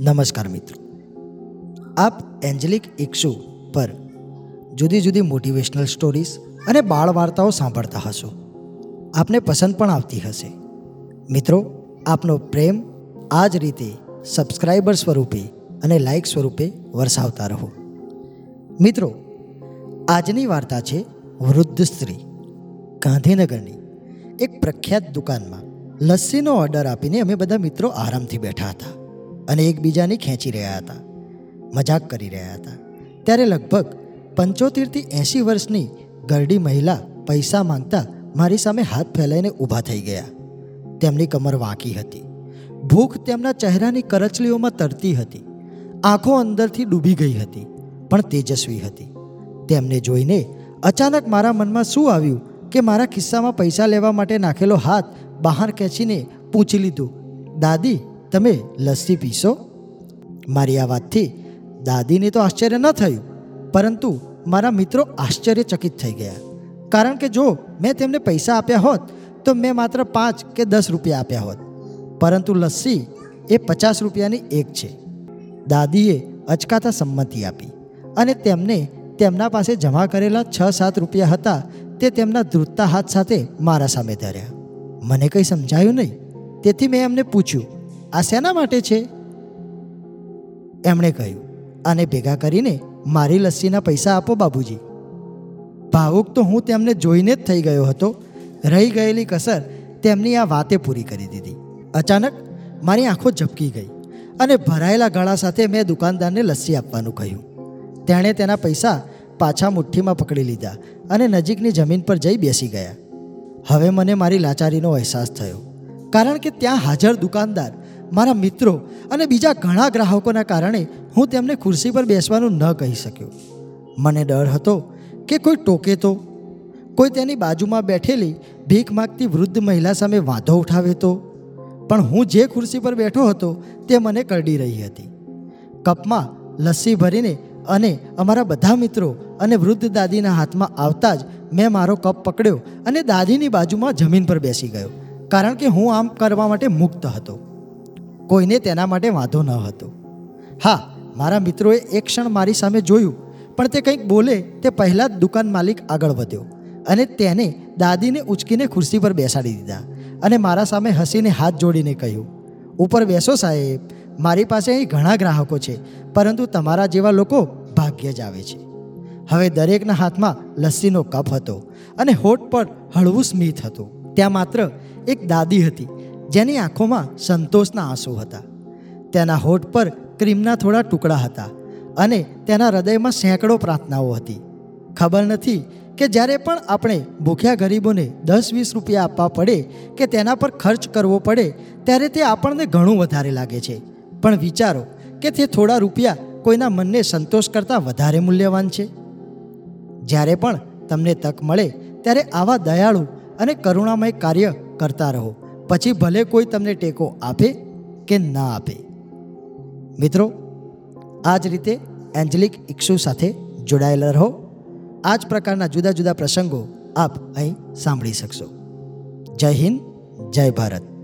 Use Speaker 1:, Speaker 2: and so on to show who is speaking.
Speaker 1: નમસ્કાર મિત્રો. આપ એન્જેલિક ઇક્સુ પર જુદી જુદી મોટિવેશનલ સ્ટોરીઝ અને બાળ વાર્તાઓ સાંભળતા હશો. આપને પસંદ પણ આવતી હશે. મિત્રો, આપનો પ્રેમ આ જ રીતે સબસ્ક્રાઈબર સ્વરૂપે અને લાઇક સ્વરૂપે વરસાવતા રહો. મિત્રો, આજની વાર્તા છે વૃદ્ધ સ્ત્રી. ગાંધીનગરની એક પ્રખ્યાત દુકાનમાં લસ્સીનો ઓર્ડર આપીને અમે બધા મિત્રો આરામથી બેઠા હતા. અને એકબીજાની ખેંચી રહ્યા હતા. મજાક કરી રહ્યા હતા. ત્યારે લગભગ પંચોતેરથી એંસી વર્ષની ગરડી મહિલા પૈસા માંગતા મારી સામે હાથ ફેલાઈને ઊભા થઈ ગયા. તેમની કમર વાંકી હતી. ભૂખ તેમના ચહેરાની કરચલીઓમાં તરતી હતી. આંખો અંદરથી ડૂબી ગઈ હતી, પણ તેજસ્વી હતી. તેમને જોઈને અચાનક મારા મનમાં શું આવ્યું કે મારા ખિસ્સામાં પૈસા લેવા માટે નાખેલો હાથ બહાર ખેંચીને પૂછી લીધું, દાદી તમે લસ્સી પીશો? મારી આ વાતથી દાદીને તો આશ્ચર્ય ન થયું, પરંતુ મારા મિત્રો આશ્ચર્યચકિત થઈ ગયા. કારણ કે જો મેં તેમને પૈસા આપ્યા હોત, તો મેં માત્ર પાંચ કે દસ રૂપિયા આપ્યા હોત. પરંતુ લસ્સી એ પચાસ રૂપિયાની એક છે. દાદીએ અચકાતા સંમતિ આપી અને તેમને તેમના પાસે જમા કરેલા છ સાત રૂપિયા હતા તે તેમના ધ્રુતતા હાથ સાથે મારા સામે ધર્યા. મને કંઈ સમજાયું નહીં. તેથી મેં એમને પૂછ્યું આ શેના માટે છે? એમણે કહ્યું, આને ભેગા કરીને મારી લસ્સીના પૈસા આપો, બાબુજી. ભાવુક તો હું તેમને જોઈને જ થઈ ગયો હતો. રહી ગયેલી કસર તેમની આ વાતે પૂરી કરી દીધી. અચાનક મારી આંખો ઝબકી ગઈ અને ભરાયેલા ગળા સાથે મેં દુકાનદારને લસ્સી આપવાનું કહ્યું. તેણે તેના પૈસા પાછા મુઠ્ઠીમાં પકડી લીધા અને નજીકની જમીન પર જઈ બેસી ગયા. હવે મને મારી લાચારીનો અહેસાસ થયો, કારણ કે ત્યાં હાજર દુકાનદાર મારા મિત્રો અને બીજા ઘણા ગ્રાહકોના કારણે હું તેમને ખુરશી પર બેસવાનું ન કહી શક્યો. મને ડર હતો કે કોઈ ટોકે તો, કોઈ તેની બાજુમાં બેઠેલી ભીખ માગતી વૃદ્ધ મહિલા સામે વાંધો ઉઠાવે તો, પણ હું જે ખુરશી પર બેઠો હતો તે મને કરડી રહી હતી. કપમાં લસ્સી ભરીને અને અમારા બધા મિત્રો અને વૃદ્ધ દાદીના હાથમાં આવતા જ મેં મારો કપ પકડ્યો અને દાદીની બાજુમાં જમીન પર બેસી ગયો, કારણ કે હું આમ કરવા માટે મુક્ત હતો. કોઈને તેના માટે વાંધો ન હતો. હા, મારા મિત્રોએ એક ક્ષણ મારી સામે જોયું, પણ તે કંઈક બોલે તે પહેલાં જ દુકાન માલિક આગળ વધ્યો અને તેને દાદીને ઉચકીને ખુરશી પર બેસાડી દીધા અને મારા સામે હસીને હાથ જોડીને કહ્યું, ઉપર બેસો સાહેબ, મારી પાસે અહીં ઘણા ગ્રાહકો છે, પરંતુ તમારા જેવા લોકો ભાગ્ય જ આવે છે. હવે દરેકના હાથમાં લસ્સીનો કપ હતો અને હોઠ પર હળવું સ્મિત હતું. ત્યાં માત્ર એક દાદી હતી જેની આંખોમાં સંતોષના આંસુ હતા. તેના હોઠ પર ક્રીમના થોડા ટુકડા હતા અને તેના હૃદયમાં સેંકડો પ્રાર્થનાઓ હતી. ખબર નથી કે જ્યારે પણ આપણે ભૂખ્યા ગરીબોને દસ વીસ રૂપિયા આપવા પડે કે તેના પર ખર્ચ કરવો પડે, ત્યારે તે આપણને ઘણું વધારે લાગે છે. પણ વિચારો કે તે થોડા રૂપિયા કોઈના મનને સંતોષ કરતાં વધારે મૂલ્યવાન છે. જ્યારે પણ તમને તક મળે, ત્યારે આવા દયાળુ અને કરુણામય કાર્ય કરતા રહો. પછી ભલે કોઈ તમને ટેકો આપે કે ના આપે. મિત્રો, આ જ રીતે એન્જલિક ઇક્ષુ સાથે જોડાયેલા રહો. આ જ પ્રકારના જુદા જુદા પ્રસંગો આપ અહીં સાંભળી શકશો. જય હિન્દ, જય ભારત.